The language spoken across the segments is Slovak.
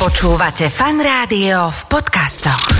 Počúvate fan rádio v podcastoch.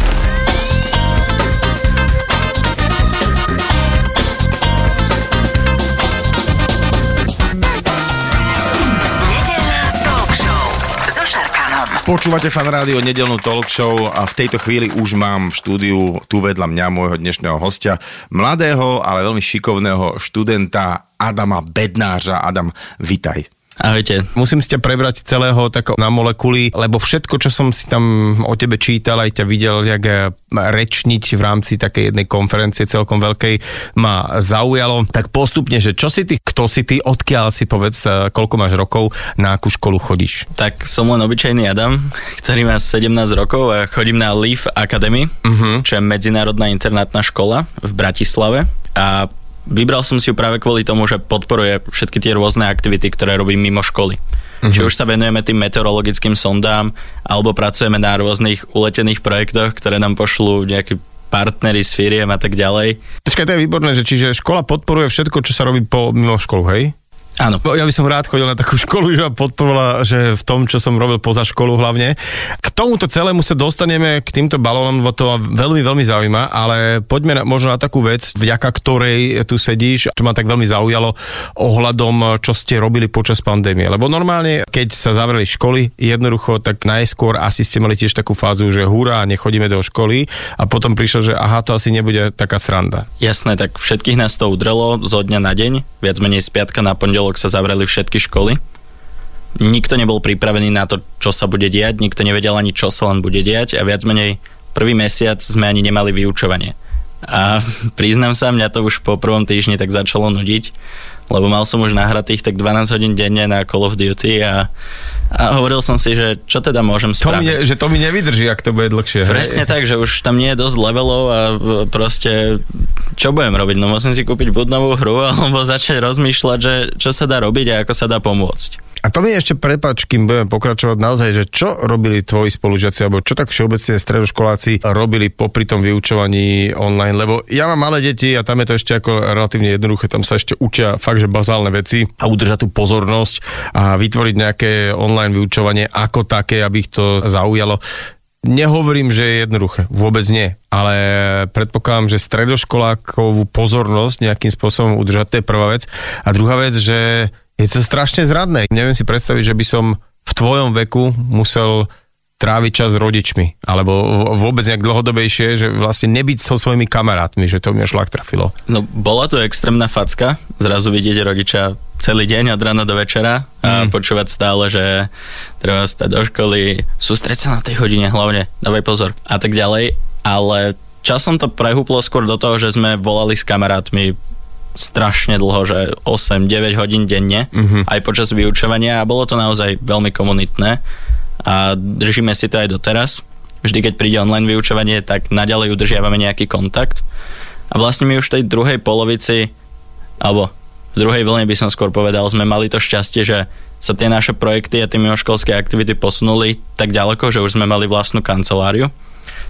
Šarkanom. Počúvate fan rádio nedelnú talk show a v tejto chvíli už mám v štúdiu tu vedľa mňa môjho dnešného hostia, mladého, ale veľmi šikovného študenta Adama Bednářa. Adam, vitaj. Ahojte. Musím si ťa prebrať celého tak na molekuly, lebo všetko, čo som si tam o tebe čítal, aj ťa videl, jak eh, rečniť v rámci takej jednej konferencie celkom veľkej, ma zaujalo. Tak postupne, že čo si ty, kto si ty, odkiaľ si povedz, eh, koľko máš rokov, na akú školu chodíš? Tak som len obyčajný Adam, ktorý má 17 rokov a chodím na Leaf Academy, uh-huh. čo je medzinárodná internátna škola v Bratislave. A vybral som si ju práve kvôli tomu, že podporuje všetky tie rôzne aktivity, ktoré robím mimo školy. Uh-huh. Či už sa venujeme tým meteorologickým sondám, alebo pracujeme na rôznych uletených projektoch, ktoré nám pošlú nejakí partnery s firiem a tak ďalej. Počkaj, to je výborné, že čiže škola podporuje všetko, čo sa robí po mimo školu, hej? Áno. Ja by som rád chodil na takú školu, že podporovala, že v tom, čo som robil poza školu hlavne. K tomuto celému sa dostaneme k týmto balónom, lebo to veľmi, veľmi zaujíma, ale poďme na, možno na takú vec, vďaka ktorej tu sedíš, čo ma tak veľmi zaujalo ohľadom, čo ste robili počas pandémie. Lebo normálne, keď sa zavreli školy, jednoducho, tak najskôr asi ste mali tiež takú fázu, že hurá, nechodíme do školy a potom prišlo, že aha, to asi nebude taká sranda. Jasné, tak všetkých nás to udrelo zo dňa na deň, viac menej z piatka na pondelok pondelok sa zavreli všetky školy. Nikto nebol pripravený na to, čo sa bude diať, nikto nevedel ani, čo sa len bude diať a viac menej prvý mesiac sme ani nemali vyučovanie. A priznám sa, mňa to už po prvom týždni tak začalo nudiť, lebo mal som už nahratých tak 12 hodín denne na Call of Duty a, a hovoril som si, že čo teda môžem To mi, spraviť. že to mi nevydrží, ak to bude dlhšie. hej? Presne tak, že už tam nie je dosť levelov a proste čo budem robiť? No musím si kúpiť buď novú hru alebo začať rozmýšľať, že čo sa dá robiť a ako sa dá pomôcť. A to mi ešte prepač, kým budeme pokračovať naozaj, že čo robili tvoji spolužiaci, alebo čo tak všeobecne stredoškoláci robili popri tom vyučovaní online, lebo ja mám malé deti a tam je to ešte ako relatívne jednoduché, tam sa ešte učia fakt, že bazálne veci a udržať tú pozornosť a vytvoriť nejaké online vyučovanie ako také, aby ich to zaujalo. Nehovorím, že je jednoduché, vôbec nie, ale predpokladám, že stredoškolákovú pozornosť nejakým spôsobom udržať, to je prvá vec. A druhá vec, že je to strašne zradné. Neviem si predstaviť, že by som v tvojom veku musel tráviť čas s rodičmi, alebo vôbec nejak dlhodobejšie, že vlastne nebyť so svojimi kamarátmi, že to mňa šlak trafilo. No bola to extrémna facka, zrazu vidieť rodiča celý deň od rána do večera a mm. počúvať stále, že treba stať do školy, sústreť sa na tej hodine hlavne, dávaj pozor a tak ďalej, ale časom to prehúplo skôr do toho, že sme volali s kamarátmi strašne dlho, že 8-9 hodín denne, mm-hmm. aj počas vyučovania a bolo to naozaj veľmi komunitné a držíme si to aj doteraz. Vždy, keď príde online vyučovanie, tak naďalej udržiavame nejaký kontakt. A vlastne my už v tej druhej polovici, alebo v druhej vlne by som skôr povedal, sme mali to šťastie, že sa tie naše projekty a tie mimoškolské aktivity posunuli tak ďaleko, že už sme mali vlastnú kanceláriu.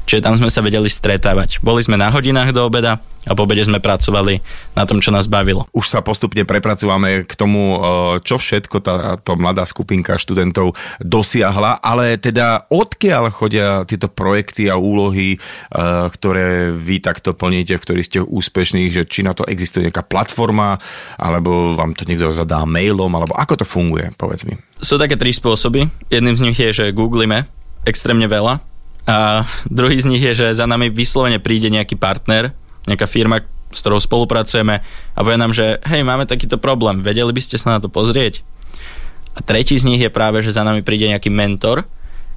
Čiže tam sme sa vedeli stretávať. Boli sme na hodinách do obeda a po obede sme pracovali na tom, čo nás bavilo. Už sa postupne prepracúvame k tomu, eh, čo všetko táto mladá skupinka študentov dosiahla, ale teda odkiaľ chodia tieto projekty a úlohy, eh, ktoré vy takto plníte, v ktorých ste úspešní, že či na to existuje nejaká platforma, alebo vám to niekto zadá mailom, alebo ako to funguje, povedz mi. Sú také tri spôsoby. Jedným z nich je, že googlíme extrémne veľa a druhý z nich je, že za nami vyslovene príde nejaký partner, nejaká firma, s ktorou spolupracujeme a povie nám, že hej, máme takýto problém, vedeli by ste sa na to pozrieť? A tretí z nich je práve, že za nami príde nejaký mentor,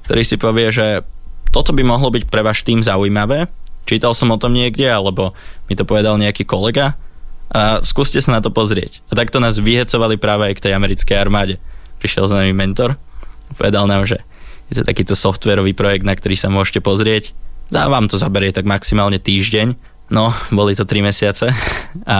ktorý si povie, že toto by mohlo byť pre váš tým zaujímavé, čítal som o tom niekde, alebo mi to povedal nejaký kolega a skúste sa na to pozrieť. A takto nás vyhecovali práve aj k tej americkej armáde. Prišiel za nami mentor, povedal nám, že je to takýto softwarový projekt, na ktorý sa môžete pozrieť. Za vám to zaberie tak maximálne týždeň. No, boli to 3 mesiace a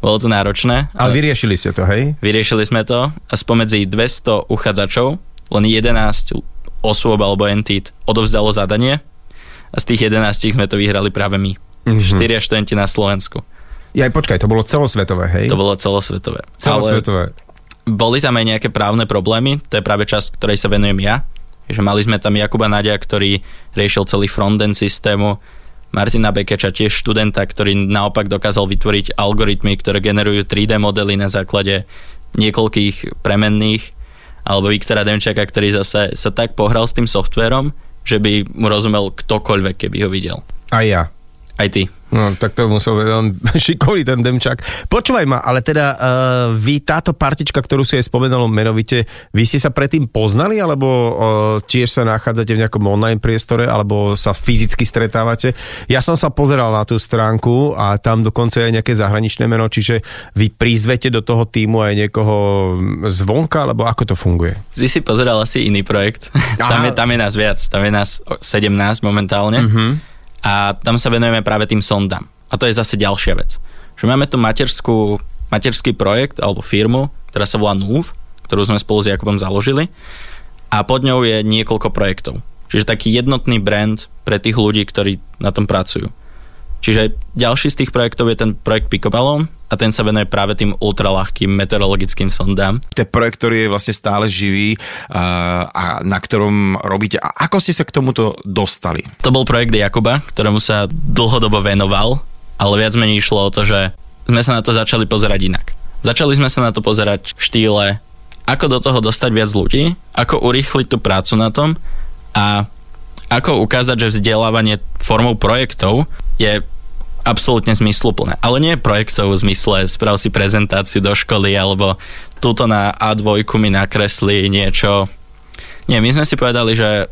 bolo to náročné. Ale vyriešili ste to, hej? Vyriešili sme to a spomedzi 200 uchádzačov len 11 osôb alebo entít odovzdalo zadanie a z tých 11 sme to vyhrali práve my. Mm-hmm. 4 študenti na Slovensku. Ja aj počkaj, to bolo celosvetové, hej? To bolo celosvetové. celosvetové. Ale boli tam aj nejaké právne problémy, to je práve časť, ktorej sa venujem ja, Že mali sme tam Jakuba Nadia, ktorý riešil celý frontend systému, Martina Bekeča, tiež študenta, ktorý naopak dokázal vytvoriť algoritmy, ktoré generujú 3D modely na základe niekoľkých premenných, alebo Viktora Demčaka, ktorý zase sa tak pohral s tým softverom, že by mu rozumel ktokoľvek, keby ho videl. A ja. Aj ty. No, tak to musel byť veľmi šikovný ten Demčak. Počúvaj ma, ale teda uh, vy táto partička, ktorú si aj spomenul menovite, vy ste sa predtým poznali, alebo uh, tiež sa nachádzate v nejakom online priestore, alebo sa fyzicky stretávate? Ja som sa pozeral na tú stránku a tam dokonca je nejaké zahraničné meno, čiže vy prizvete do toho týmu aj niekoho zvonka, alebo ako to funguje? Ty si pozeral asi iný projekt. tam, je, tam je nás viac, tam je nás 17 momentálne. Uh-huh a tam sa venujeme práve tým sondám. A to je zase ďalšia vec. Že máme tu materskú, materský projekt alebo firmu, ktorá sa volá NUV, ktorú sme spolu s Jakubom založili a pod ňou je niekoľko projektov. Čiže taký jednotný brand pre tých ľudí, ktorí na tom pracujú. Čiže ďalší z tých projektov je ten projekt Picobalon a ten sa venuje práve tým ultralahkým meteorologickým sondám. To je projekt, ktorý je vlastne stále živý a, a na ktorom robíte. A ako ste sa k tomuto dostali? To bol projekt Jakuba, ktorému sa dlhodobo venoval, ale viac menej išlo o to, že sme sa na to začali pozerať inak. Začali sme sa na to pozerať v štýle, ako do toho dostať viac ľudí, ako urýchliť tú prácu na tom a ako ukázať, že vzdelávanie formou projektov je absolútne zmysluplné. Ale nie projektov v zmysle sprav si prezentáciu do školy alebo túto na A2 mi nakresli niečo. Nie, my sme si povedali, že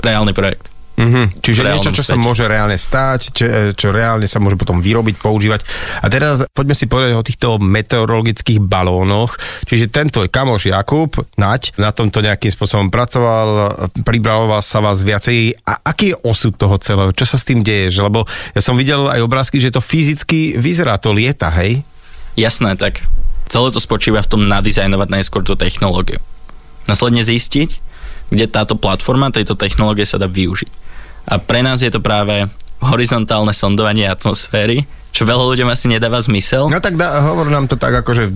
reálny projekt. Mm-hmm. Čiže niečo, čo svete. sa môže reálne stáť, čo, čo reálne sa môže potom vyrobiť, používať. A teraz poďme si povedať o týchto meteorologických balónoch. Čiže tento kamoš Jakub, Naď, na tomto nejakým spôsobom pracoval, pribraloval sa vás viacej. A aký je osud toho celého? Čo sa s tým deje? Že, lebo ja som videl aj obrázky, že to fyzicky vyzerá, to lieta, hej? Jasné, tak celé to spočíva v tom nadizajnovať najskôr tú technológiu. Následne zistiť, kde táto platforma tejto technológie sa dá využiť. A pre nás je to práve horizontálne sondovanie atmosféry, čo veľa ľuďom asi nedáva zmysel. No tak dá, hovor nám to tak akože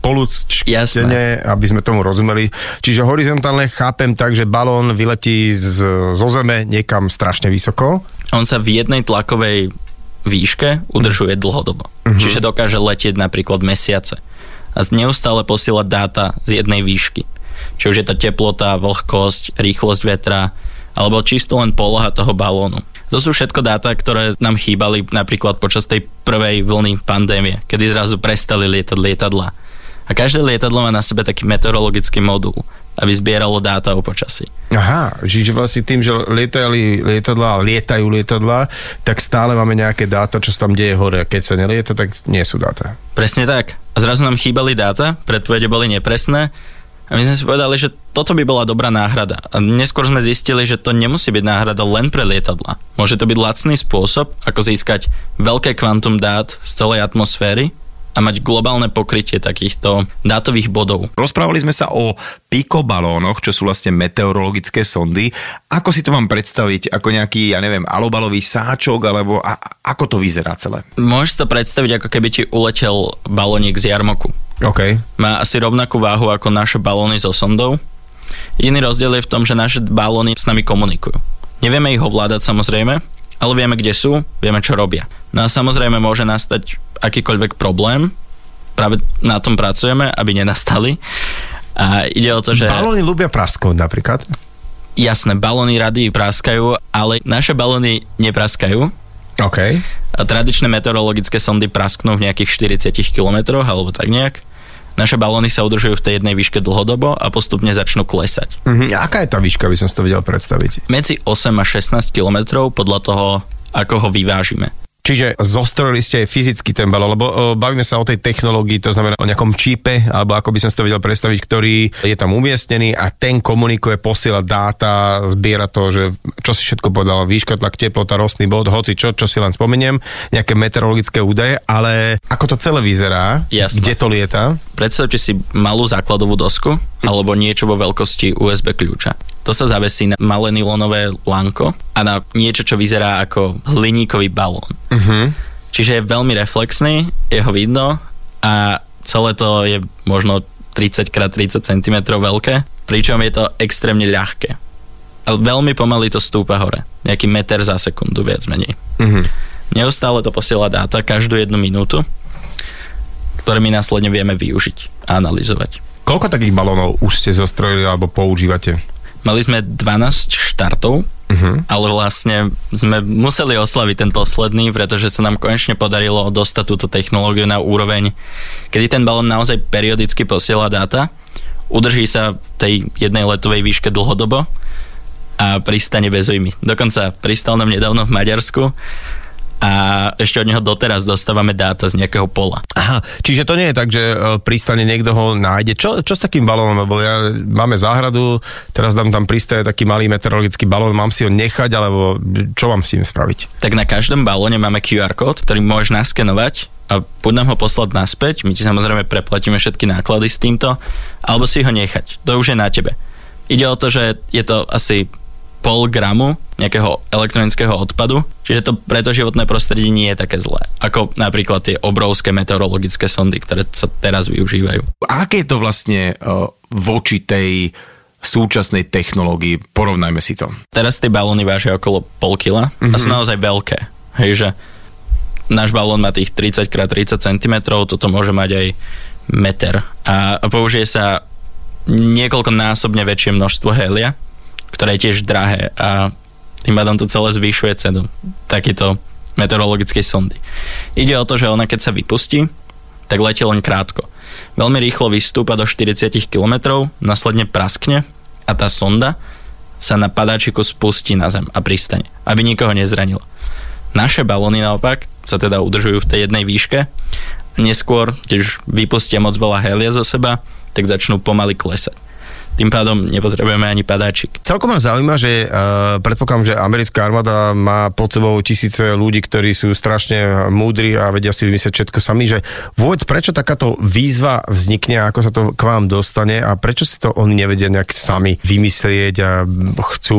polúčne, aby sme tomu rozumeli. Čiže horizontálne chápem tak, že balón vyletí z, zo zeme niekam strašne vysoko. On sa v jednej tlakovej výške udržuje dlhodobo. Uh-huh. Čiže dokáže letieť napríklad mesiace. A neustále posielať dáta z jednej výšky. Či už je to teplota, vlhkosť, rýchlosť vetra, alebo čisto len poloha toho balónu. To sú všetko dáta, ktoré nám chýbali napríklad počas tej prvej vlny pandémie, kedy zrazu prestali lietať lietadla. A každé lietadlo má na sebe taký meteorologický modul, aby zbieralo dáta o počasí. Aha, čiže vlastne tým, že lietali lietadla, lietajú lietadla, tak stále máme nejaké dáta, čo sa tam deje hore. A keď sa nelieta, tak nie sú dáta. Presne tak. A zrazu nám chýbali dáta, predpovede boli nepresné a my sme si povedali, že toto by bola dobrá náhrada. A neskôr sme zistili, že to nemusí byť náhrada len pre lietadla. Môže to byť lacný spôsob, ako získať veľké kvantum dát z celej atmosféry a mať globálne pokrytie takýchto dátových bodov. Rozprávali sme sa o pikobalónoch, čo sú vlastne meteorologické sondy. Ako si to mám predstaviť? Ako nejaký, ja neviem, alobalový sáčok, alebo a, ako to vyzerá celé? Môžeš to predstaviť, ako keby ti uletel balónik z jarmoku. Okay. Má asi rovnakú váhu ako naše balóny so sondou. Iný rozdiel je v tom, že naše balóny s nami komunikujú. Nevieme ich ovládať samozrejme, ale vieme, kde sú, vieme, čo robia. No a samozrejme môže nastať akýkoľvek problém, práve na tom pracujeme, aby nenastali. A ide o to, že... Balóny ľubia prasknúť napríklad? Jasné, balóny rady praskajú, ale naše balóny nepraskajú. OK. Tradičné meteorologické sondy prasknú v nejakých 40 km alebo tak nejak. Naše balóny sa udržujú v tej jednej výške dlhodobo a postupne začnú klesať. Uh-huh. Aká je tá výška, by som si to vedel predstaviť? Medzi 8 a 16 km podľa toho, ako ho vyvážime. Čiže zostrojili ste aj fyzicky ten balón, lebo o, bavíme sa o tej technológii, to znamená o nejakom čípe, alebo ako by som si to vedel predstaviť, ktorý je tam umiestnený a ten komunikuje, posiela dáta, zbiera to, že čo si všetko povedal, výška, tlak, teplota, rostný bod, hoci čo, čo si len spomeniem, nejaké meteorologické údaje, ale ako to celé vyzerá, Jasne. kde to lieta? Predstavte si malú základovú dosku alebo niečo vo veľkosti USB kľúča. To sa zavesí na malé nylonové lanko a na niečo, čo vyzerá ako hliníkový balón. Uh-huh. Čiže je veľmi reflexný, je ho vidno a celé to je možno 30 x 30 cm veľké, pričom je to extrémne ľahké. Ale veľmi pomaly to stúpa hore. Nejaký meter za sekundu viac menej. Mhm. Neustále to posiela dáta každú jednu minútu, ktoré my následne vieme využiť a analyzovať. Koľko takých balónov už ste zostrojili alebo používate? Mali sme 12 štartov, Mhm. ale vlastne sme museli oslaviť ten posledný, pretože sa nám konečne podarilo dostať túto technológiu na úroveň, kedy ten balón naozaj periodicky posiela dáta, udrží sa v tej jednej letovej výške dlhodobo a pristane bez ujmy. Dokonca pristal nám nedávno v Maďarsku a ešte od neho doteraz dostávame dáta z nejakého pola. Aha, čiže to nie je tak, že e, pristane niekto ho nájde. Čo, čo s takým balónom? Lebo ja, máme záhradu, teraz dám tam pristaje taký malý meteorologický balón, mám si ho nechať, alebo čo mám s tým spraviť? tak na každom balóne máme QR kód, ktorý môžeš naskenovať a buď nám ho poslať naspäť, my ti samozrejme preplatíme všetky náklady s týmto, alebo si ho nechať. To už je na tebe. Ide o to, že je to asi pol gramu nejakého elektronického odpadu, čiže to pre to životné prostredie nie je také zlé, ako napríklad tie obrovské meteorologické sondy, ktoré sa teraz využívajú. A aké je to vlastne uh, voči tej súčasnej technológii? Porovnajme si to. Teraz tie balóny vážia okolo pol kila a sú naozaj veľké. Hej, že náš balón má tých 30 x 30 cm, toto môže mať aj meter a, a použije sa niekoľkonásobne väčšie množstvo helia, ktoré je tiež drahé a tým pádom to celé zvyšuje cenu takéto meteorologickej sondy. Ide o to, že ona keď sa vypustí, tak letí len krátko. Veľmi rýchlo vystúpa do 40 km, následne praskne a tá sonda sa na padáčiku spustí na zem a pristane, aby nikoho nezranilo. Naše balóny naopak sa teda udržujú v tej jednej výške. Neskôr, keď už vypustia moc veľa helia zo seba, tak začnú pomaly klesať. Tým pádom nepotrebujeme ani padáčik. Celkom ma zaujíma, že uh, predpokladám, že americká armáda má pod sebou tisíce ľudí, ktorí sú strašne múdri a vedia si vymyslieť všetko sami, že vôbec prečo takáto výzva vznikne, ako sa to k vám dostane a prečo si to oni nevedia nejak sami vymyslieť a chcú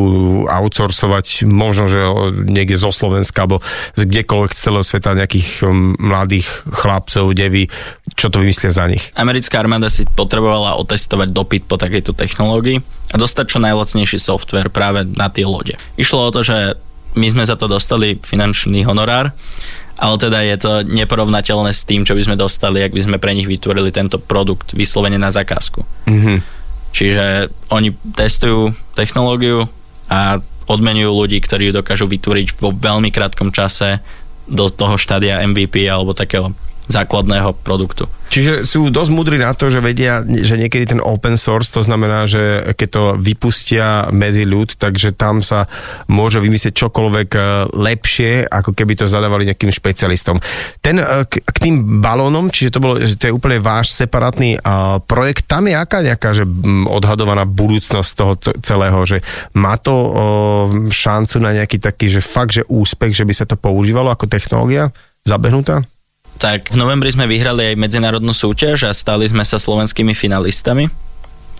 outsourcovať možno, že niekde zo Slovenska alebo z kdekoľvek z celého sveta nejakých mladých chlapcov, devy, čo to vymyslia za nich. Americká armáda si potrebovala otestovať dopyt po takejto technológii a dostať čo najlacnejší software práve na tie lode. Išlo o to, že my sme za to dostali finančný honorár, ale teda je to neporovnateľné s tým, čo by sme dostali, ak by sme pre nich vytvorili tento produkt vyslovene na zakázku. Mhm. Čiže oni testujú technológiu a odmenujú ľudí, ktorí ju dokážu vytvoriť vo veľmi krátkom čase do toho štádia MVP alebo takého základného produktu. Čiže sú dosť múdri na to, že vedia, že niekedy ten open source, to znamená, že keď to vypustia medzi ľud, takže tam sa môže vymyslieť čokoľvek e, lepšie, ako keby to zadávali nejakým špecialistom. Ten e, k, tým balónom, čiže to, bolo, že to je úplne váš separátny uh, projekt, tam je aká nejaká že m, odhadovaná budúcnosť toho celého, že má to šancu na nejaký taký, že fakt, že úspech, že by sa to používalo ako technológia zabehnutá? Tak v novembri sme vyhrali aj medzinárodnú súťaž a stali sme sa slovenskými finalistami.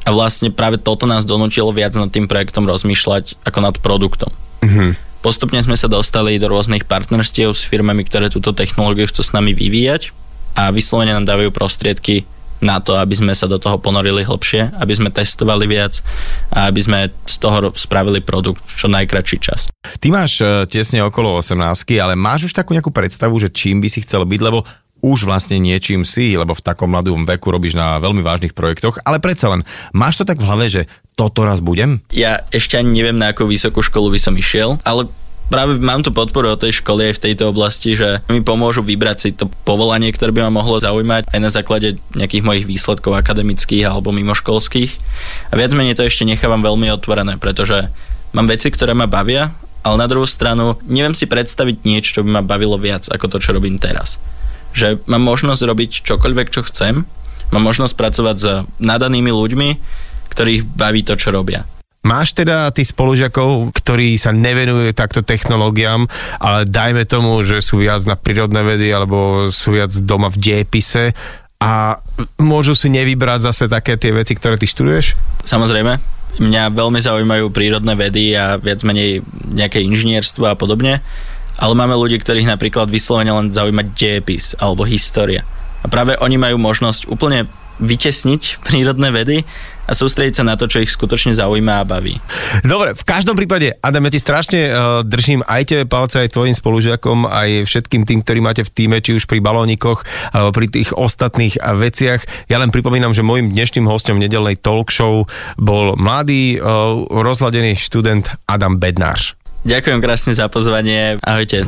A vlastne práve toto nás donútilo viac nad tým projektom rozmýšľať ako nad produktom. Mhm. Postupne sme sa dostali do rôznych partnerstiev s firmami, ktoré túto technológiu chcú s nami vyvíjať a vyslovene nám dávajú prostriedky na to, aby sme sa do toho ponorili hlbšie, aby sme testovali viac a aby sme z toho spravili produkt v čo najkračší čas. Ty máš e, tesne okolo 18, ale máš už takú nejakú predstavu, že čím by si chcel byť, lebo už vlastne niečím si, lebo v takom mladom veku robíš na veľmi vážnych projektoch, ale predsa len, máš to tak v hlave, že toto raz budem? Ja ešte ani neviem, na akú vysokú školu by som išiel, ale práve mám tu podporu od tej školy aj v tejto oblasti, že mi pomôžu vybrať si to povolanie, ktoré by ma mohlo zaujímať aj na základe nejakých mojich výsledkov akademických alebo mimoškolských. A viac menej to ešte nechávam veľmi otvorené, pretože mám veci, ktoré ma bavia, ale na druhú stranu neviem si predstaviť niečo, čo by ma bavilo viac ako to, čo robím teraz. Že mám možnosť robiť čokoľvek, čo chcem, mám možnosť pracovať s nadanými ľuďmi, ktorých baví to, čo robia. Máš teda tí spolužiakov, ktorí sa nevenujú takto technológiám, ale dajme tomu, že sú viac na prírodné vedy alebo sú viac doma v diepise a môžu si nevybrať zase také tie veci, ktoré ty študuješ? Samozrejme, mňa veľmi zaujímajú prírodné vedy a viac menej nejaké inžinierstvo a podobne, ale máme ľudí, ktorých napríklad vyslovene len zaujíma dejepis alebo história. A práve oni majú možnosť úplne vytesniť prírodné vedy a sústrediť sa na to, čo ich skutočne zaujíma a baví. Dobre, v každom prípade, Adam, ja ti strašne uh, držím aj tebe palce, aj tvojim spolužiakom, aj všetkým tým, ktorí máte v týme, či už pri balónikoch, alebo pri tých ostatných uh, veciach. Ja len pripomínam, že môjim dnešným hostom nedelnej talk show bol mladý, uh, rozladený študent Adam Bednář. Ďakujem krásne za pozvanie. Ahojte.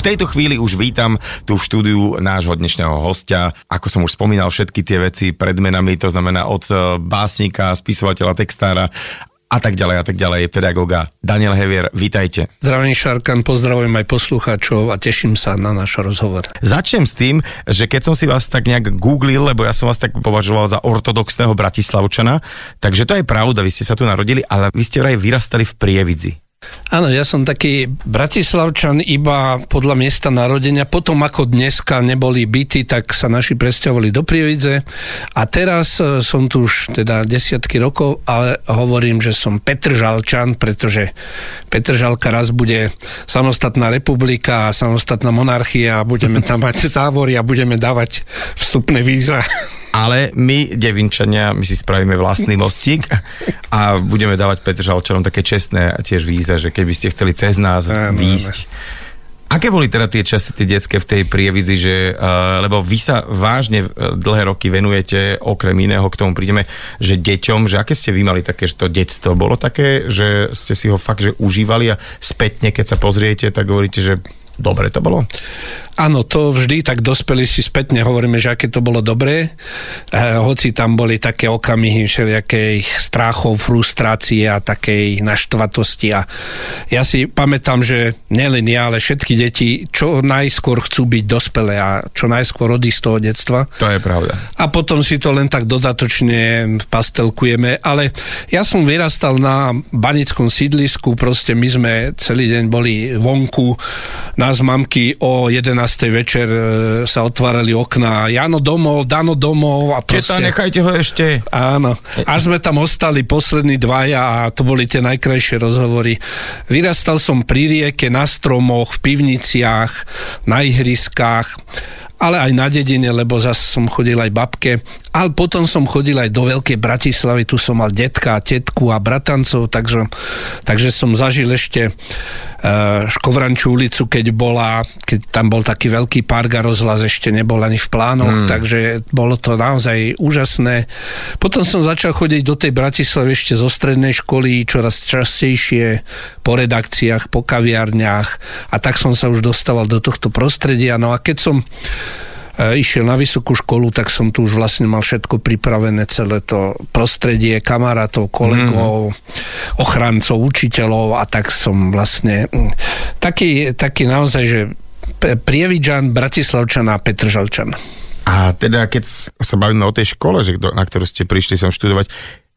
V tejto chvíli už vítam tu v štúdiu nášho dnešného hostia. Ako som už spomínal, všetky tie veci pred menami, to znamená od e, básnika, spisovateľa, textára a tak ďalej a tak ďalej, pedagóga Daniel Hevier, vítajte. Zdravím Šarkan, pozdravujem aj poslucháčov a teším sa na náš rozhovor. Začnem s tým, že keď som si vás tak nejak googlil, lebo ja som vás tak považoval za ortodoxného bratislavčana, takže to je pravda, vy ste sa tu narodili, ale vy ste vraj vyrastali v Prievidzi. Áno, ja som taký bratislavčan iba podľa miesta narodenia. Potom ako dneska neboli byty, tak sa naši presťahovali do Prievidze. A teraz e, som tu už teda desiatky rokov, ale hovorím, že som Petržalčan, pretože Petržalka raz bude samostatná republika a samostatná monarchia a budeme tam mať závory a budeme dávať vstupné víza ale my, devinčania, my si spravíme vlastný mostík a budeme dávať Petržalčanom také čestné tiež víza, že keby ste chceli cez nás Áno, výjsť. Aké boli teda tie časy, tie detské v tej prievidzi, že, uh, lebo vy sa vážne uh, dlhé roky venujete, okrem iného k tomu prídeme, že deťom, že aké ste vy mali také, že to detstvo bolo také, že ste si ho fakt, že užívali a spätne, keď sa pozriete, tak hovoríte, že dobre to bolo? Áno, to vždy tak dospeli si spätne hovoríme, že aké to bolo dobré. E, hoci tam boli také okamihy všelijakých strachov, frustrácie a takej naštvatosti. A ja si pamätám, že nielen ja, ale všetky deti čo najskôr chcú byť dospelé a čo najskôr odísť z toho detstva. To je pravda. A potom si to len tak dodatočne pastelkujeme. Ale ja som vyrastal na banickom sídlisku, proste my sme celý deň boli vonku, nás mamky o 11 večer e, sa otvárali okná. Jano domov, Dano domov a proste... Keta, nechajte ho ešte. Áno. Až sme tam ostali poslední dvaja a to boli tie najkrajšie rozhovory. Vyrastal som pri rieke, na stromoch, v pivniciach, na ihriskách ale aj na dedine, lebo zase som chodil aj babke. Ale potom som chodil aj do Veľkej Bratislavy, tu som mal detka, tetku a bratancov, takže, takže som zažil ešte uh, Škovrančú ulicu, keď bola, keď tam bol taký veľký park a rozhlas ešte nebol ani v plánoch, hmm. takže bolo to naozaj úžasné. Potom som začal chodiť do tej Bratislavy ešte zo strednej školy čoraz častejšie po redakciách, po kaviarniach a tak som sa už dostával do tohto prostredia. No a keď som išiel na vysokú školu, tak som tu už vlastne mal všetko pripravené, celé to prostredie, kamarátov, kolegov, mm. ochrancov, učiteľov a tak som vlastne mm, taký, taký naozaj, že Prievidžan, Bratislavčan a Petržalčan. A teda, keď sa bavíme o tej škole, že na ktorú ste prišli sem študovať,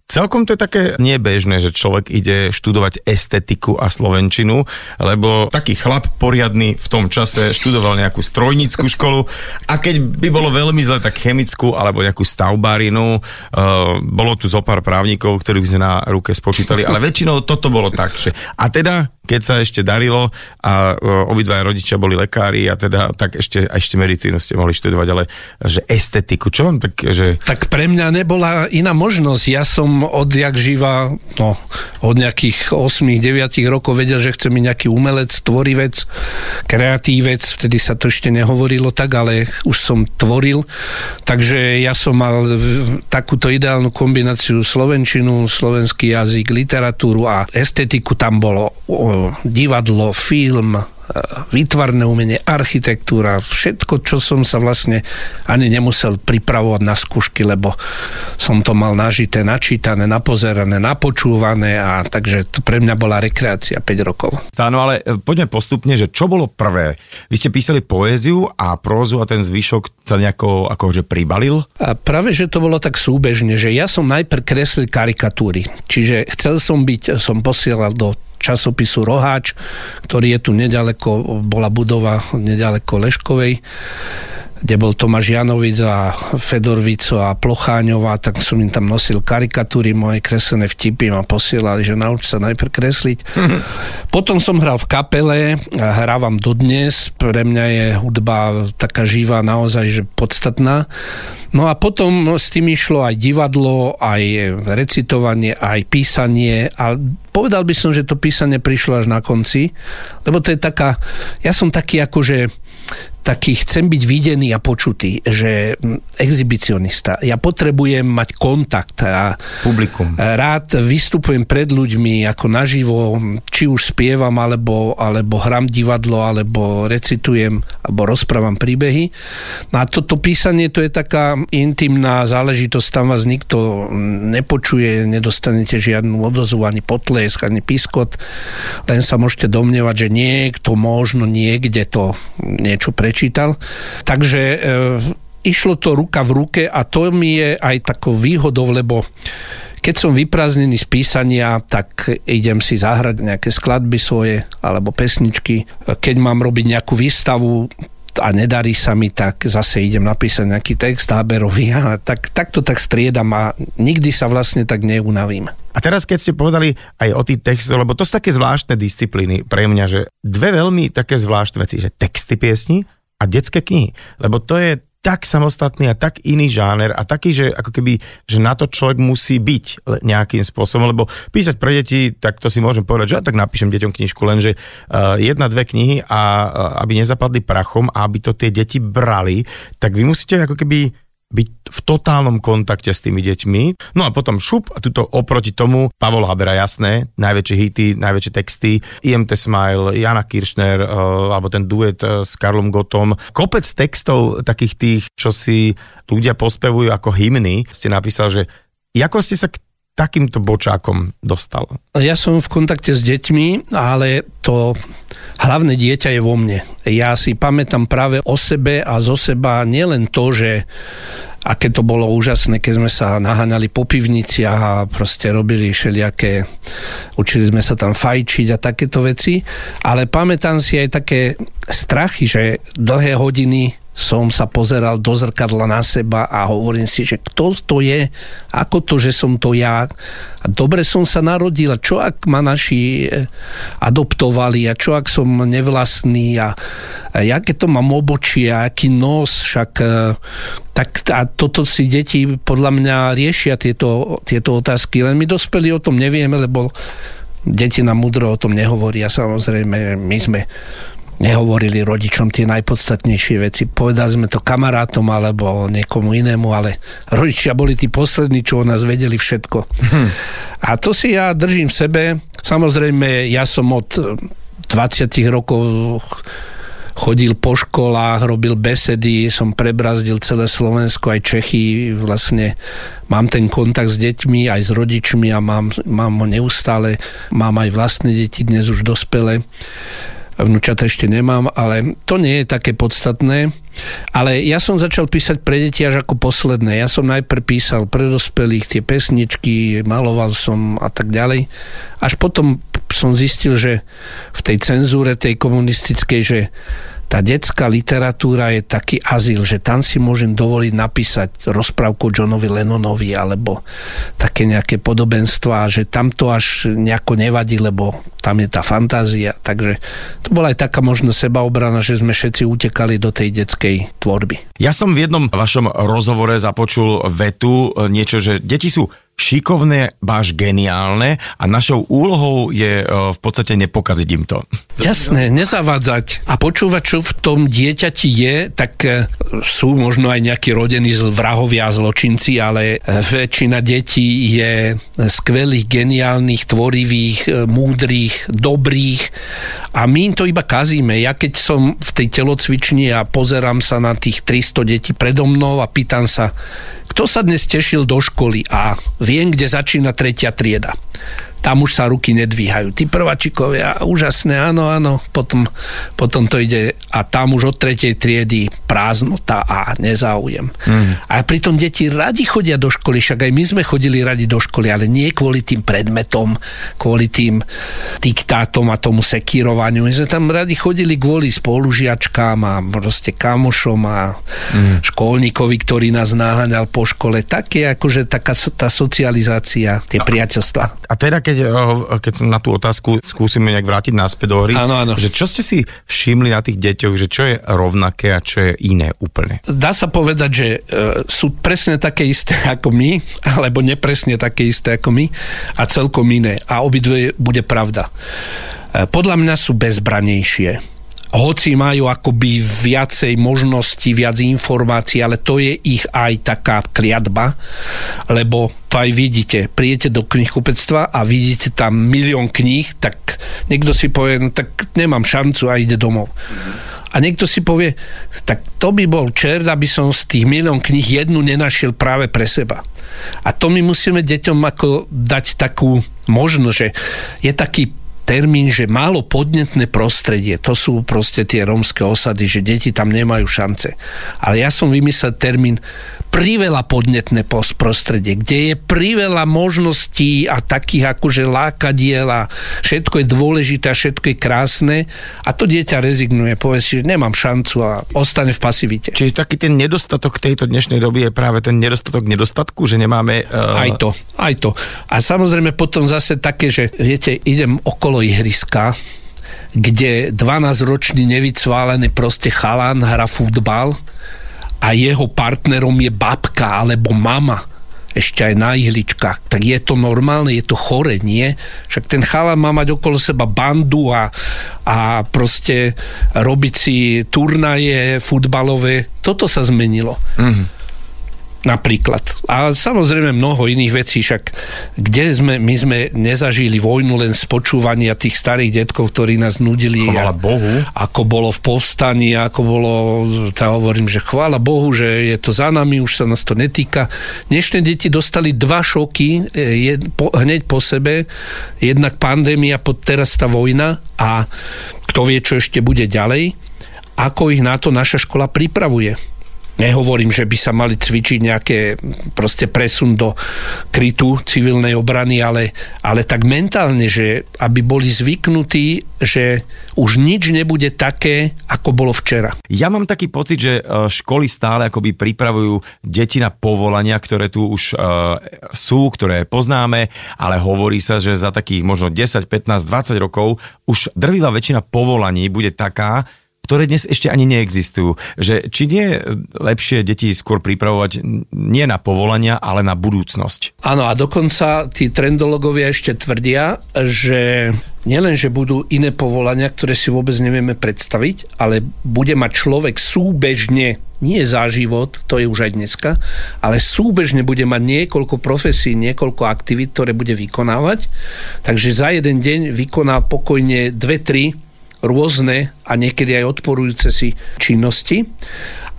Celkom to je také nebežné, že človek ide študovať estetiku a slovenčinu, lebo taký chlap poriadny v tom čase študoval nejakú strojnickú školu a keď by bolo veľmi zle, tak chemickú alebo nejakú stavbárinu. Uh, bolo tu zo pár právnikov, ktorí by sme na ruke spočítali, ale väčšinou toto bolo tak. Že, a teda keď sa ešte darilo a uh, obidva rodičia boli lekári a teda tak ešte, ešte medicínu ste mohli študovať, ale že estetiku, čo vám tak, že... Tak pre mňa nebola iná možnosť. Ja som odjak živa, no, od nejakých 8-9 rokov vedel, že chce mi nejaký umelec, tvorivec, kreatívec, vtedy sa to ešte nehovorilo tak, ale už som tvoril. Takže ja som mal takúto ideálnu kombináciu slovenčinu, slovenský jazyk, literatúru a estetiku tam bolo divadlo, film, výtvarné umenie, architektúra, všetko, čo som sa vlastne ani nemusel pripravovať na skúšky, lebo som to mal nažité, načítané, napozerané, napočúvané a takže to pre mňa bola rekreácia 5 rokov. Áno, ale e, poďme postupne, že čo bolo prvé? Vy ste písali poéziu a prózu a ten zvyšok sa nejako akože pribalil? A práve, že to bolo tak súbežne, že ja som najprv kreslil karikatúry. Čiže chcel som byť, som posielal do časopisu Roháč, ktorý je tu nedaleko, bola budova nedaleko Leškovej kde bol Tomáš Janovic a Fedor Vico a Plocháňová, tak som im tam nosil karikatúry moje kreslené vtipy ma posielali, že nauč sa najprv kresliť. Potom som hral v kapele, a hrávam dodnes, pre mňa je hudba taká živá, naozaj, že podstatná. No a potom s tým išlo aj divadlo, aj recitovanie, aj písanie a povedal by som, že to písanie prišlo až na konci, lebo to je taká, ja som taký akože taký chcem byť videný a počutý, že exhibicionista. Ja potrebujem mať kontakt a Publikum. rád vystupujem pred ľuďmi ako naživo, či už spievam, alebo, alebo hram divadlo, alebo recitujem, alebo rozprávam príbehy. No a toto písanie, to je taká intimná záležitosť, tam vás nikto nepočuje, nedostanete žiadnu odozvu, ani potlesk, ani piskot, len sa môžete domnievať, že niekto možno niekde to niečo prečítal. Takže e, išlo to ruka v ruke a to mi je aj takou výhodou, lebo keď som vyprázdnený z písania, tak idem si zahrať nejaké skladby svoje alebo pesničky. Keď mám robiť nejakú výstavu, a nedarí sa mi, tak zase idem napísať nejaký text záberový a tak, tak to tak striedam a nikdy sa vlastne tak neunavím. A teraz, keď ste povedali aj o tých textoch, lebo to sú také zvláštne disciplíny pre mňa, že dve veľmi také zvláštne veci, že texty piesni a detské knihy. Lebo to je tak samostatný a tak iný žáner a taký, že ako keby, že na to človek musí byť nejakým spôsobom, lebo písať pre deti, tak to si môžem povedať, že ja tak napíšem deťom knižku, lenže uh, jedna, dve knihy a uh, aby nezapadli prachom a aby to tie deti brali, tak vy musíte ako keby byť v totálnom kontakte s tými deťmi. No a potom šup a tuto oproti tomu Pavol Habera, jasné, najväčšie hity, najväčšie texty, IMT Smile, Jana Kiršner, uh, alebo ten duet uh, s Karlom Gotom. Kopec textov takých tých, čo si ľudia pospevujú ako hymny, ste napísal, že ako ste sa k takýmto bočákom dostal? Ja som v kontakte s deťmi, ale to hlavné dieťa je vo mne. Ja si pamätám práve o sebe a zo seba nielen to, že aké to bolo úžasné, keď sme sa naháňali po pivniciach a proste robili všelijaké, učili sme sa tam fajčiť a takéto veci, ale pamätám si aj také strachy, že dlhé hodiny som sa pozeral do zrkadla na seba a hovorím si, že kto to je, ako to, že som to ja. A dobre som sa narodil a čo ak ma naši eh, adoptovali a čo ak som nevlastný a, a jaké to mám obočie a aký nos, však eh, tak a toto si deti podľa mňa riešia tieto, tieto otázky, len my dospelí o tom nevieme, lebo deti nám mudro o tom nehovoria. Samozrejme, my sme nehovorili rodičom tie najpodstatnejšie veci. Povedali sme to kamarátom alebo niekomu inému, ale rodičia boli tí poslední, čo o nás vedeli všetko. Hm. A to si ja držím v sebe. Samozrejme, ja som od 20 rokov chodil po školách, robil besedy, som prebrazdil celé Slovensko, aj Čechy, vlastne mám ten kontakt s deťmi, aj s rodičmi a mám, mám ho neustále, mám aj vlastné deti, dnes už dospelé vnúčata ešte nemám, ale to nie je také podstatné. Ale ja som začal písať pre deti až ako posledné. Ja som najprv písal pre dospelých tie pesničky, maloval som a tak ďalej. Až potom som zistil, že v tej cenzúre tej komunistickej, že tá detská literatúra je taký azyl, že tam si môžem dovoliť napísať rozprávku Johnovi Lennonovi alebo také nejaké podobenstva, že tam to až nejako nevadí, lebo tam je tá fantázia. Takže to bola aj taká možno sebaobrana, že sme všetci utekali do tej detskej tvorby. Ja som v jednom vašom rozhovore započul vetu, niečo, že deti sú šikovné, báš geniálne a našou úlohou je e, v podstate nepokaziť im to. Jasné, nezavádzať a počúvať, čo v tom dieťati je, tak e, sú možno aj nejakí rodení vrahovia zločinci, ale e, väčšina detí je skvelých, geniálnych, tvorivých, múdrych, dobrých a my im to iba kazíme. Ja keď som v tej telocvični a pozerám sa na tých 300 detí predo mnou a pýtam sa, kto sa dnes tešil do školy a viem, kde začína tretia trieda. Tam už sa ruky nedvíhajú. Tí prvačikovia, úžasné, áno, áno, potom, potom to ide a tam už od tretej triedy prázdnota a nezáujem. Mm. A pritom deti radi chodia do školy, však aj my sme chodili radi do školy, ale nie kvôli tým predmetom, kvôli tým diktátom a tomu sekírovaniu. My sme tam radi chodili kvôli spolužiačkám a proste kamošom a mm. školníkovi, ktorý nás náhaňal po škole. Také akože taká tá socializácia, tie a, priateľstva. A teda, keď, eh, keď na tú otázku skúsime nejak vrátiť naspäť do hry, áno, áno. že čo ste si všimli na tých deťoch, že čo je rovnaké a čo je iné úplne? Dá sa povedať, že e, sú presne také isté ako my, alebo nepresne také isté ako my a celkom iné. A obidve bude pravda. E, podľa mňa sú bezbranejšie hoci majú akoby viacej možností, viac informácií, ale to je ich aj taká kliatba, lebo to aj vidíte, príjete do knihkupectva a vidíte tam milión kníh, tak niekto si povie, no tak nemám šancu a ide domov. A niekto si povie, tak to by bol čert, aby som z tých milión kníh jednu nenašiel práve pre seba. A to my musíme deťom ako dať takú možnosť, že je taký termín, že málo podnetné prostredie, to sú proste tie rómske osady, že deti tam nemajú šance. Ale ja som vymyslel termín priveľa podnetné prostredie, kde je priveľa možností a takých akože lákadiel a všetko je dôležité a všetko je krásne a to dieťa rezignuje, povie si, že nemám šancu a ostane v pasivite. Čiže taký ten nedostatok tejto dnešnej doby je práve ten nedostatok nedostatku, že nemáme... Uh... Aj to, aj to. A samozrejme potom zase také, že viete, idem okolo ihriska, kde 12-ročný nevycválený proste chalan hra futbal a jeho partnerom je babka alebo mama, ešte aj na ihličkách, tak je to normálne, je to chore, nie? Však ten chalan má mať okolo seba bandu a, a proste robiť si turnaje futbalové. Toto sa zmenilo. Mm-hmm napríklad. A samozrejme mnoho iných vecí, však kde sme, my sme nezažili vojnu len z počúvania tých starých detkov, ktorí nás nudili. Chvála Bohu. Ako bolo v povstaní, ako bolo, tá hovorím, že chvála Bohu, že je to za nami, už sa nás to netýka. Dnešné deti dostali dva šoky e, jed, po, hneď po sebe. Jednak pandémia, teraz tá vojna a kto vie, čo ešte bude ďalej. Ako ich na to naša škola pripravuje Nehovorím, že by sa mali cvičiť nejaké proste presun do krytu civilnej obrany, ale, ale tak mentálne, že aby boli zvyknutí, že už nič nebude také, ako bolo včera. Ja mám taký pocit, že e, školy stále akoby pripravujú deti na povolania, ktoré tu už uh, sú, ktoré poznáme, ale hovorí sa, že za takých možno 10, 15, 20 rokov už drvivá väčšina povolaní bude taká, ktoré dnes ešte ani neexistujú. Že či nie je lepšie deti skôr pripravovať nie na povolania, ale na budúcnosť? Áno, a dokonca tí trendologovia ešte tvrdia, že nielen, že budú iné povolania, ktoré si vôbec nevieme predstaviť, ale bude mať človek súbežne nie za život, to je už aj dneska, ale súbežne bude mať niekoľko profesí, niekoľko aktivít, ktoré bude vykonávať. Takže za jeden deň vykoná pokojne dve, tri rôzne a niekedy aj odporujúce si činnosti.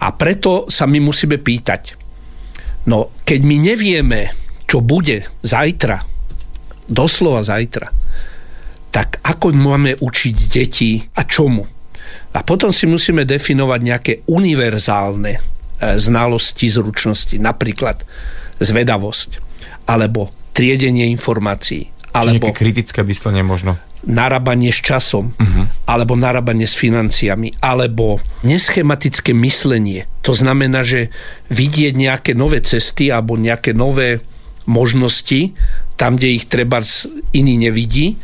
A preto sa my musíme pýtať, no keď my nevieme, čo bude zajtra, doslova zajtra, tak ako máme učiť deti a čomu? A potom si musíme definovať nejaké univerzálne e, znalosti, zručnosti, napríklad zvedavosť, alebo triedenie informácií, alebo... Čiže kritické myslenie možno narábanie s časom, uh-huh. alebo narábanie s financiami, alebo neschematické myslenie. To znamená, že vidieť nejaké nové cesty alebo nejaké nové možnosti, tam, kde ich treba iný nevidí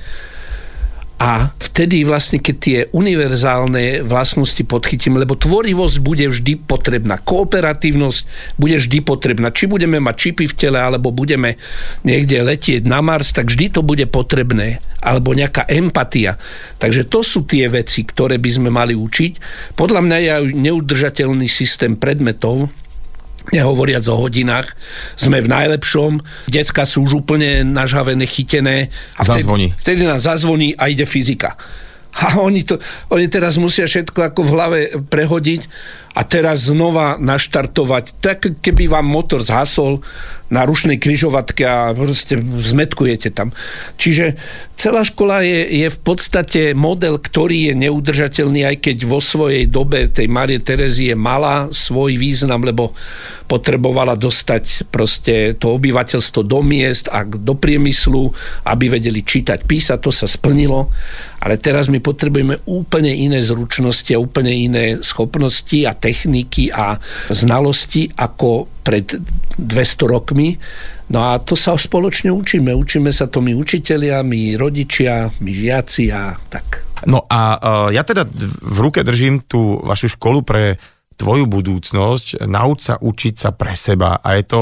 a vtedy vlastne, keď tie univerzálne vlastnosti podchytíme, lebo tvorivosť bude vždy potrebná, kooperatívnosť bude vždy potrebná. Či budeme mať čipy v tele, alebo budeme niekde letieť na Mars, tak vždy to bude potrebné. Alebo nejaká empatia. Takže to sú tie veci, ktoré by sme mali učiť. Podľa mňa je neudržateľný systém predmetov, nehovoriac o hodinách, sme v najlepšom, decka sú už úplne nažavené, chytené a vtedy, zazvoní. vtedy nám zazvoní a ide fyzika. A oni, to, oni teraz musia všetko ako v hlave prehodiť a teraz znova naštartovať, tak keby vám motor zhasol na rušnej kryžovatke a proste zmetkujete tam. Čiže celá škola je, je v podstate model, ktorý je neudržateľný, aj keď vo svojej dobe tej Marie Terezie mala svoj význam, lebo potrebovala dostať proste to obyvateľstvo do miest a do priemyslu, aby vedeli čítať, písať, to sa splnilo, ale teraz my potrebujeme úplne iné zručnosti a úplne iné schopnosti a techniky a znalosti ako pred 200 rokmi. No a to sa spoločne učíme. Učíme sa to my učitelia, my rodičia, my žiaci a tak. No a uh, ja teda v ruke držím tú vašu školu pre tvoju budúcnosť, nauč sa učiť sa pre seba. A je to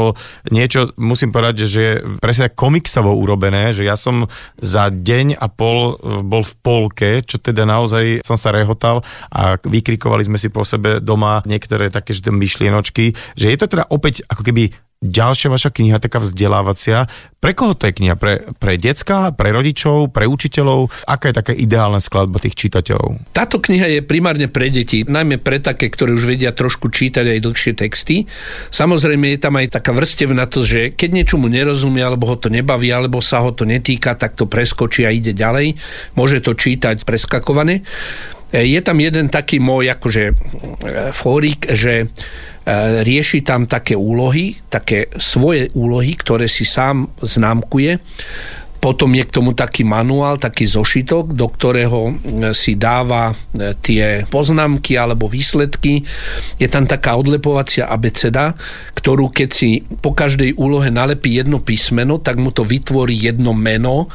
niečo, musím povedať, že je presne komiksovo urobené, že ja som za deň a pol bol v polke, čo teda naozaj som sa rehotal a vykrikovali sme si po sebe doma niektoré také že myšlienočky, že je to teda opäť ako keby ďalšia vaša kniha, taká vzdelávacia. Pre koho to je kniha? Pre, pre decka, pre rodičov, pre učiteľov? Aká je taká ideálna skladba tých čitateľov? Táto kniha je primárne pre deti, najmä pre také, ktoré už vedia trošku čítať aj dlhšie texty. Samozrejme je tam aj taká vrstevná to, že keď niečomu nerozumie, alebo ho to nebaví, alebo sa ho to netýka, tak to preskočí a ide ďalej. Môže to čítať preskakované. Je tam jeden taký môj akože e, fórik, že E, rieši tam také úlohy, také svoje úlohy, ktoré si sám známkuje. Potom je k tomu taký manuál, taký zošitok, do ktorého e, si dáva e, tie poznámky alebo výsledky. Je tam taká odlepovacia abeceda, ktorú keď si po každej úlohe nalepí jedno písmeno, tak mu to vytvorí jedno meno,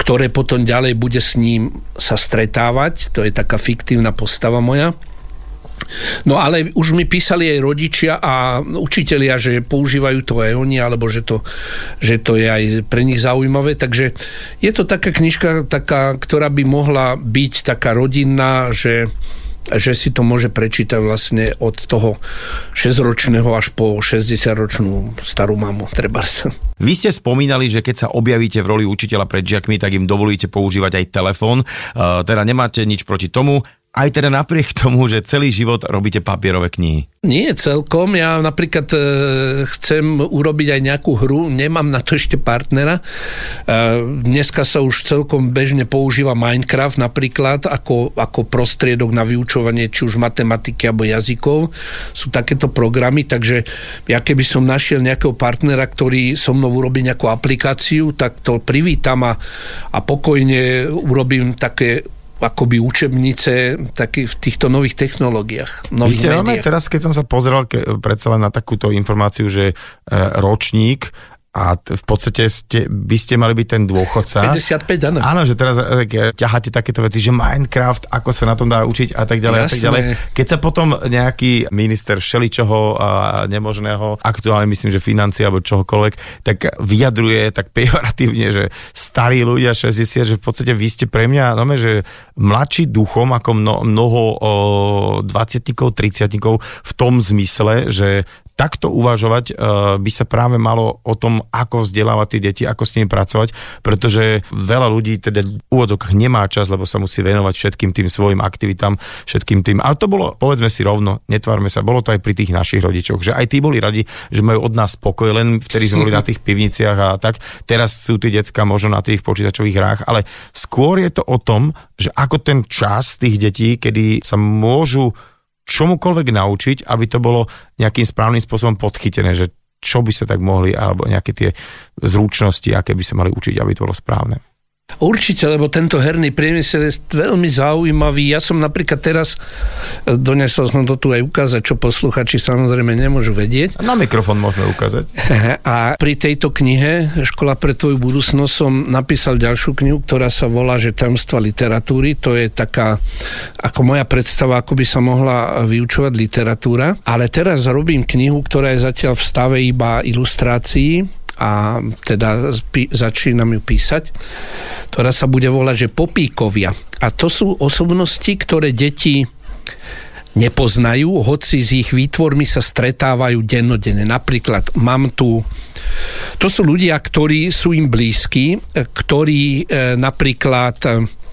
ktoré potom ďalej bude s ním sa stretávať. To je taká fiktívna postava moja. No ale už mi písali aj rodičia a učitelia, že používajú to aj oni, alebo že to, že to je aj pre nich zaujímavé. Takže je to taká knižka, taká, ktorá by mohla byť taká rodinná, že že si to môže prečítať vlastne od toho 6-ročného až po 60-ročnú starú mamu, treba sa. Vy ste spomínali, že keď sa objavíte v roli učiteľa pred žiakmi, tak im dovolíte používať aj telefón. Uh, teda nemáte nič proti tomu aj teda napriek tomu, že celý život robíte papierové knihy? Nie celkom. Ja napríklad e, chcem urobiť aj nejakú hru, nemám na to ešte partnera. E, dneska sa už celkom bežne používa Minecraft napríklad ako, ako prostriedok na vyučovanie či už matematiky alebo jazykov. Sú takéto programy, takže ja keby som našiel nejakého partnera, ktorý so mnou urobí nejakú aplikáciu, tak to privítam a, a pokojne urobím také akoby učebnice taký v týchto nových technológiách. Nových Vy ste teraz, keď som sa pozrel ke, predsa len na takúto informáciu, že e, ročník a v podstate ste, by ste mali byť ten dôchodca. 55, áno. Áno, že teraz e, ťaháte takéto veci, že Minecraft, ako sa na tom dá učiť a tak ďalej Jasné. a tak ďalej. Keď sa potom nejaký minister všeličoho a nemožného, aktuálne myslím, že financie alebo čohokoľvek, tak vyjadruje tak pejoratívne, že starí ľudia 60, že v podstate vy ste pre mňa, no že mladší duchom ako mno, mnoho o, 20 30 v tom zmysle, že takto uvažovať uh, by sa práve malo o tom, ako vzdelávať tie deti, ako s nimi pracovať, pretože veľa ľudí teda v úvodzokách nemá čas, lebo sa musí venovať všetkým tým svojim aktivitám, všetkým tým. Ale to bolo, povedzme si rovno, netvárme sa, bolo to aj pri tých našich rodičoch, že aj tí boli radi, že majú od nás pokoj, len vtedy sme boli na tých pivniciach a tak. Teraz sú tí decka možno na tých počítačových hrách, ale skôr je to o tom, že ako ten čas tých detí, kedy sa môžu čomukoľvek naučiť, aby to bolo nejakým správnym spôsobom podchytené, že čo by sa tak mohli, alebo nejaké tie zručnosti, aké by sa mali učiť, aby to bolo správne. Určite, lebo tento herný priemysel je veľmi zaujímavý. Ja som napríklad teraz, e, donesol som to tu aj ukázať, čo posluchači samozrejme nemôžu vedieť. Na mikrofón môžeme ukázať. A pri tejto knihe Škola pre tvoju budúcnosť som napísal ďalšiu knihu, ktorá sa volá, že Tajomstva literatúry. To je taká, ako moja predstava, ako by sa mohla vyučovať literatúra. Ale teraz robím knihu, ktorá je zatiaľ v stave iba ilustrácií a teda začínam ju písať, ktorá sa bude volať, že popíkovia. A to sú osobnosti, ktoré deti nepoznajú, hoci s ich výtvormi sa stretávajú dennodenne. Napríklad mám tu to sú ľudia, ktorí sú im blízki, ktorí e, napríklad e,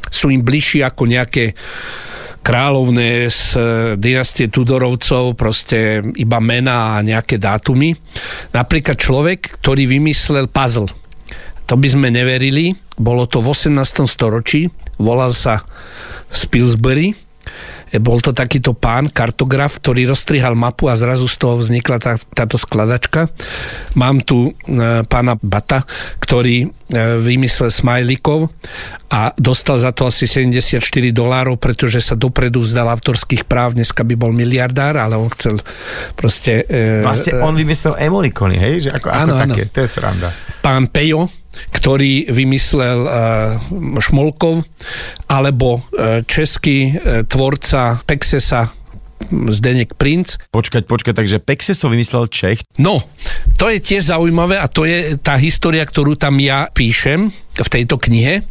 sú im bližší ako nejaké kráľovné z e, dynastie Tudorovcov, proste iba mená a nejaké dátumy. Napríklad človek, ktorý vymyslel puzzle. To by sme neverili. Bolo to v 18. storočí. Volal sa Spilsbury bol to takýto pán, kartograf, ktorý rozstrihal mapu a zrazu z toho vznikla tá, táto skladačka. Mám tu e, pána Bata, ktorý e, vymyslel smajlikov a dostal za to asi 74 dolárov, pretože sa dopredu vzdal autorských práv, dneska by bol miliardár, ale on chcel proste... E, vlastne on vymyslel emonikony, hej? Že ako, áno, ako také, áno. to je sranda. Pán Pejo, ktorý vymyslel uh, Šmolkov, alebo uh, český uh, tvorca Pexesa Zdenek Princ. Počkať, počkať, takže Pexeso vymyslel Čech? No, to je tiež zaujímavé a to je tá história, ktorú tam ja píšem v tejto knihe,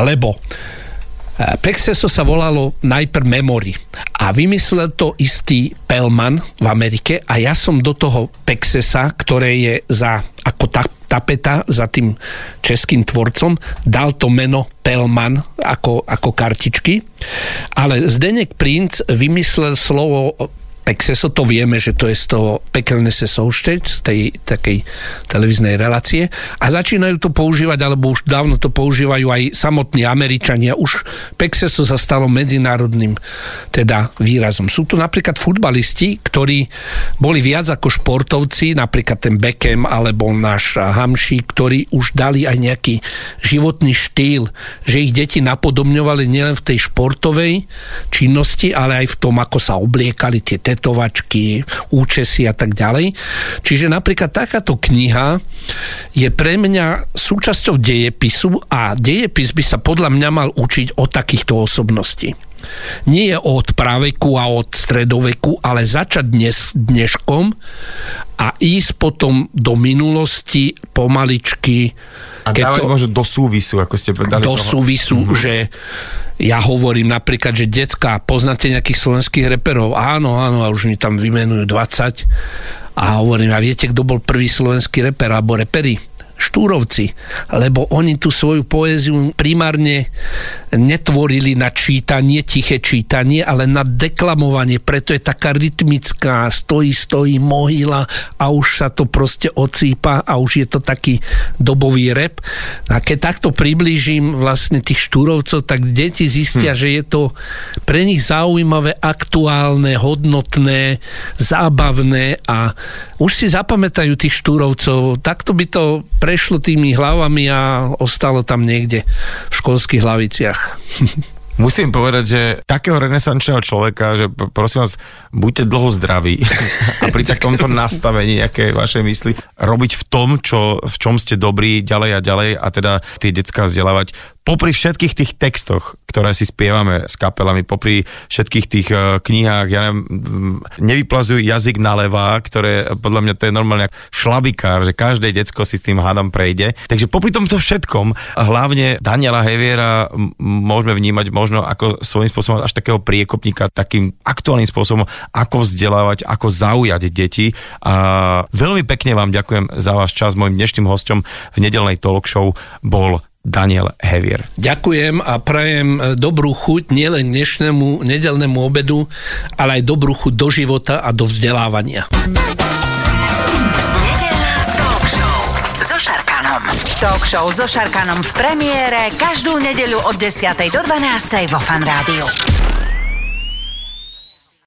lebo Pexeso sa volalo najprv Memory a vymyslel to istý Pelman v Amerike a ja som do toho Pexesa, ktoré je za, ako ta, tapeta za tým českým tvorcom, dal to meno Pelman ako, ako kartičky, ale Zdenek Princ vymyslel slovo Pexeso, to vieme, že to je z toho pekelné se soušteť, z tej takej televíznej relácie a začínajú to používať, alebo už dávno to používajú aj samotní Američania. Už Pexeso sa stalo medzinárodným teda výrazom. Sú tu napríklad futbalisti, ktorí boli viac ako športovci, napríklad ten Beckham alebo náš Hamši, ktorí už dali aj nejaký životný štýl, že ich deti napodobňovali nielen v tej športovej činnosti, ale aj v tom, ako sa obliekali tie tetovačky, účesy a tak ďalej. Čiže napríklad takáto kniha je pre mňa súčasťou dejepisu a dejepis by sa podľa mňa mal učiť o takýchto osobností. Nie od praveku a od stredoveku, ale začať dnes, dneškom a ísť potom do minulosti pomaličky. A dávať to, možno do súvisu, ako ste povedali. Do toho. súvisu, mm-hmm. že ja hovorím napríklad, že decka, poznáte nejakých slovenských reperov? Áno, áno, a už mi tam vymenujú 20. A hovorím, a viete, kto bol prvý slovenský reper alebo reperi? Štúrovci, lebo oni tú svoju poéziu primárne netvorili na čítanie, tiché čítanie, ale na deklamovanie, preto je taká rytmická, stojí, stojí mohyla a už sa to proste ocípa a už je to taký dobový rep. A keď takto priblížim vlastne tých štúrovcov, tak deti zistia, hm. že je to pre nich zaujímavé, aktuálne, hodnotné, zábavné a už si zapamätajú tých štúrovcov. Takto by to prešlo tými hlavami a ostalo tam niekde v školských hlaviciach. Musím povedať, že takého renesančného človeka, že prosím vás, buďte dlho zdraví a pri takomto nastavení nejaké vaše mysli robiť v tom, čo, v čom ste dobrí ďalej a ďalej a teda tie decka vzdelávať popri všetkých tých textoch, ktoré si spievame s kapelami, popri všetkých tých uh, knihách, ja neviem, nevyplazujú jazyk na levá, ktoré podľa mňa to je normálne šlabikár, že každé decko si s tým hádam prejde. Takže popri tomto všetkom, hlavne Daniela Heviera môžeme vnímať možno ako svojím spôsobom až takého priekopníka, takým aktuálnym spôsobom, ako vzdelávať, ako zaujať deti. A veľmi pekne vám ďakujem za váš čas. Mojím dnešným hostom v nedelnej talk show bol Daniel Hevier. Ďakujem a prajem e, dobrú chuť nielen dnešnému nedelnému obedu, ale aj dobrú chuť do života a do vzdelávania. Talk show so Šarkanom. Talk show so Šarkanom v premiére každú nedeľu od 10. do 12. vo Fan Rádiu.